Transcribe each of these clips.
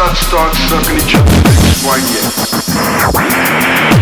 not start sucking each other's dicks quite yet.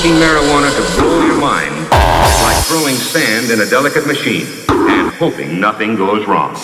Smoking marijuana to blow your mind is like throwing sand in a delicate machine and hoping nothing goes wrong.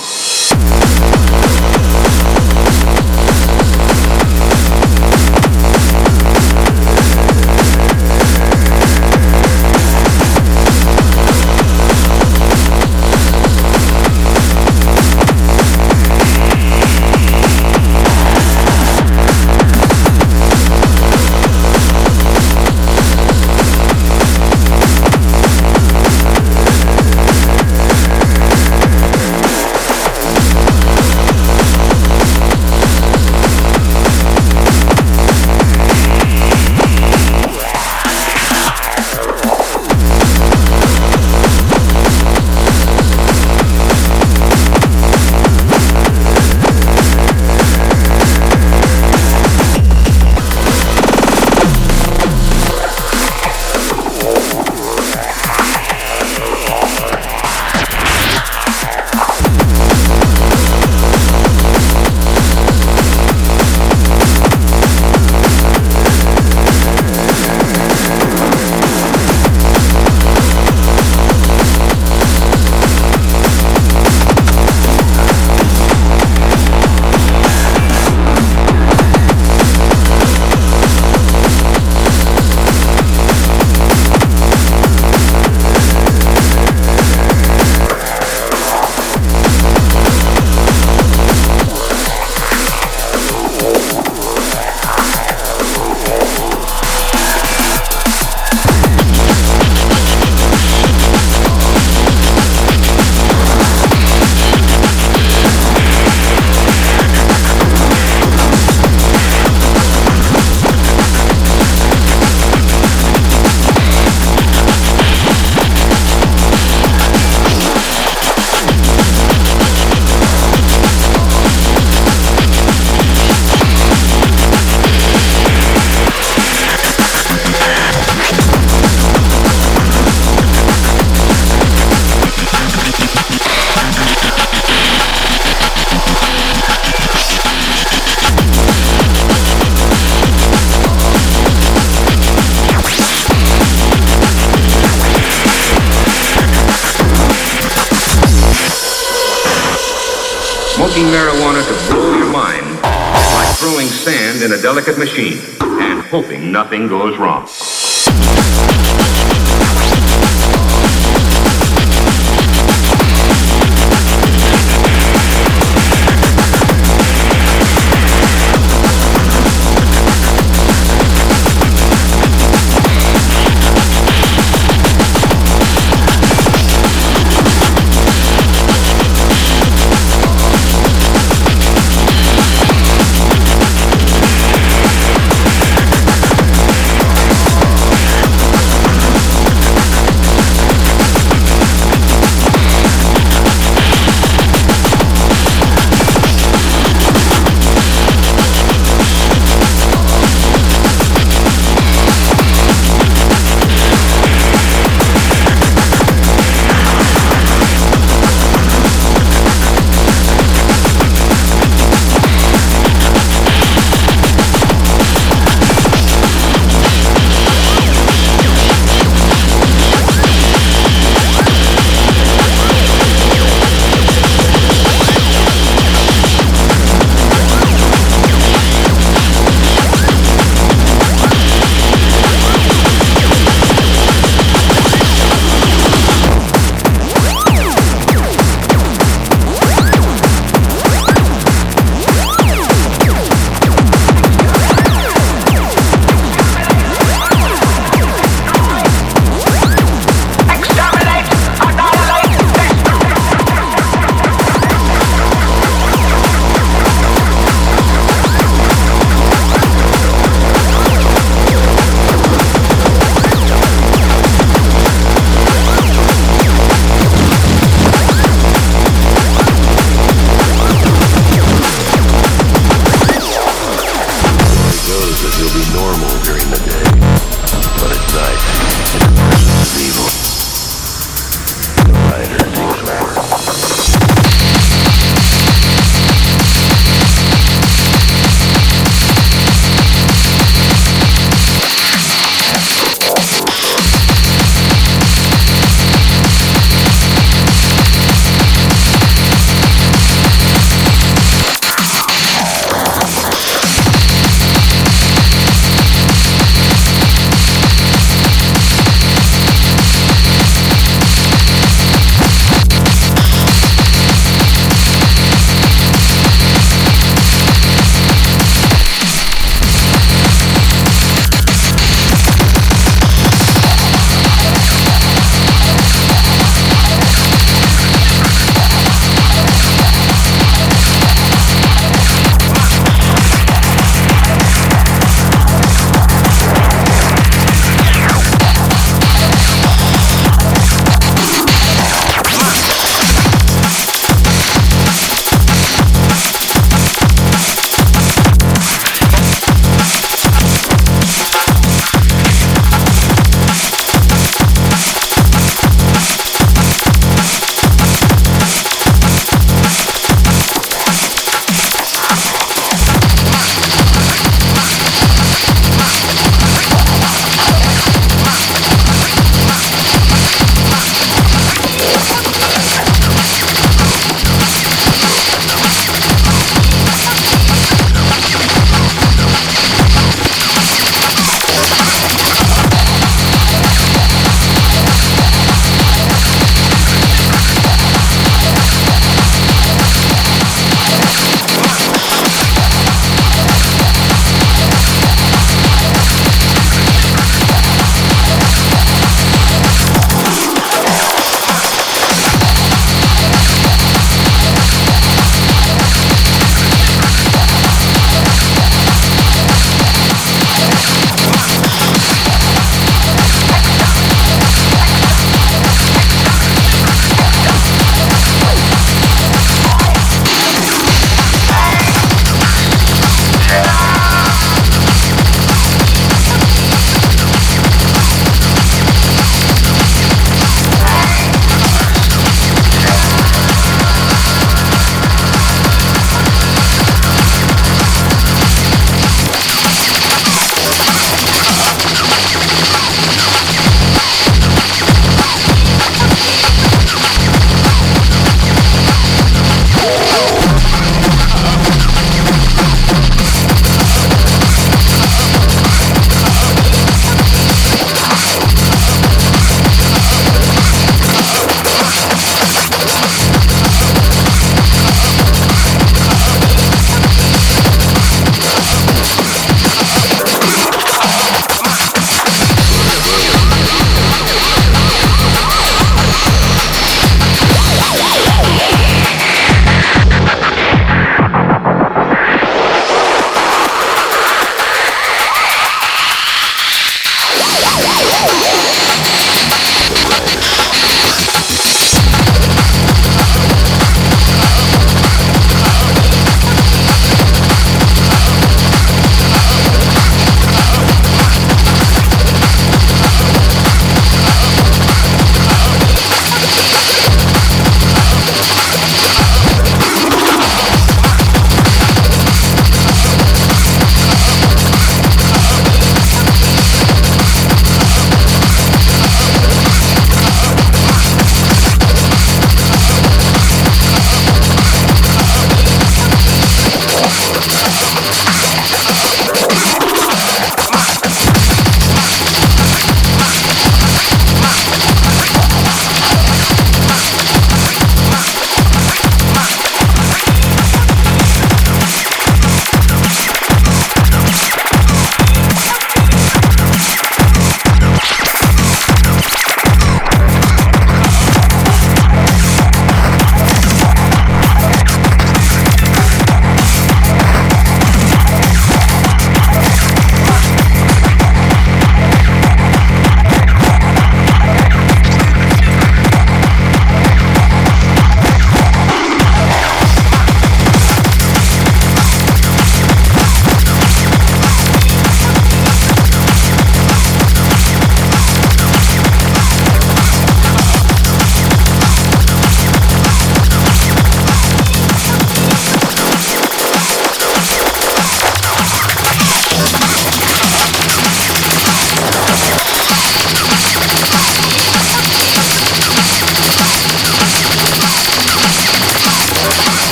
Smoking marijuana to blow your mind is like throwing sand in a delicate machine and hoping nothing goes wrong.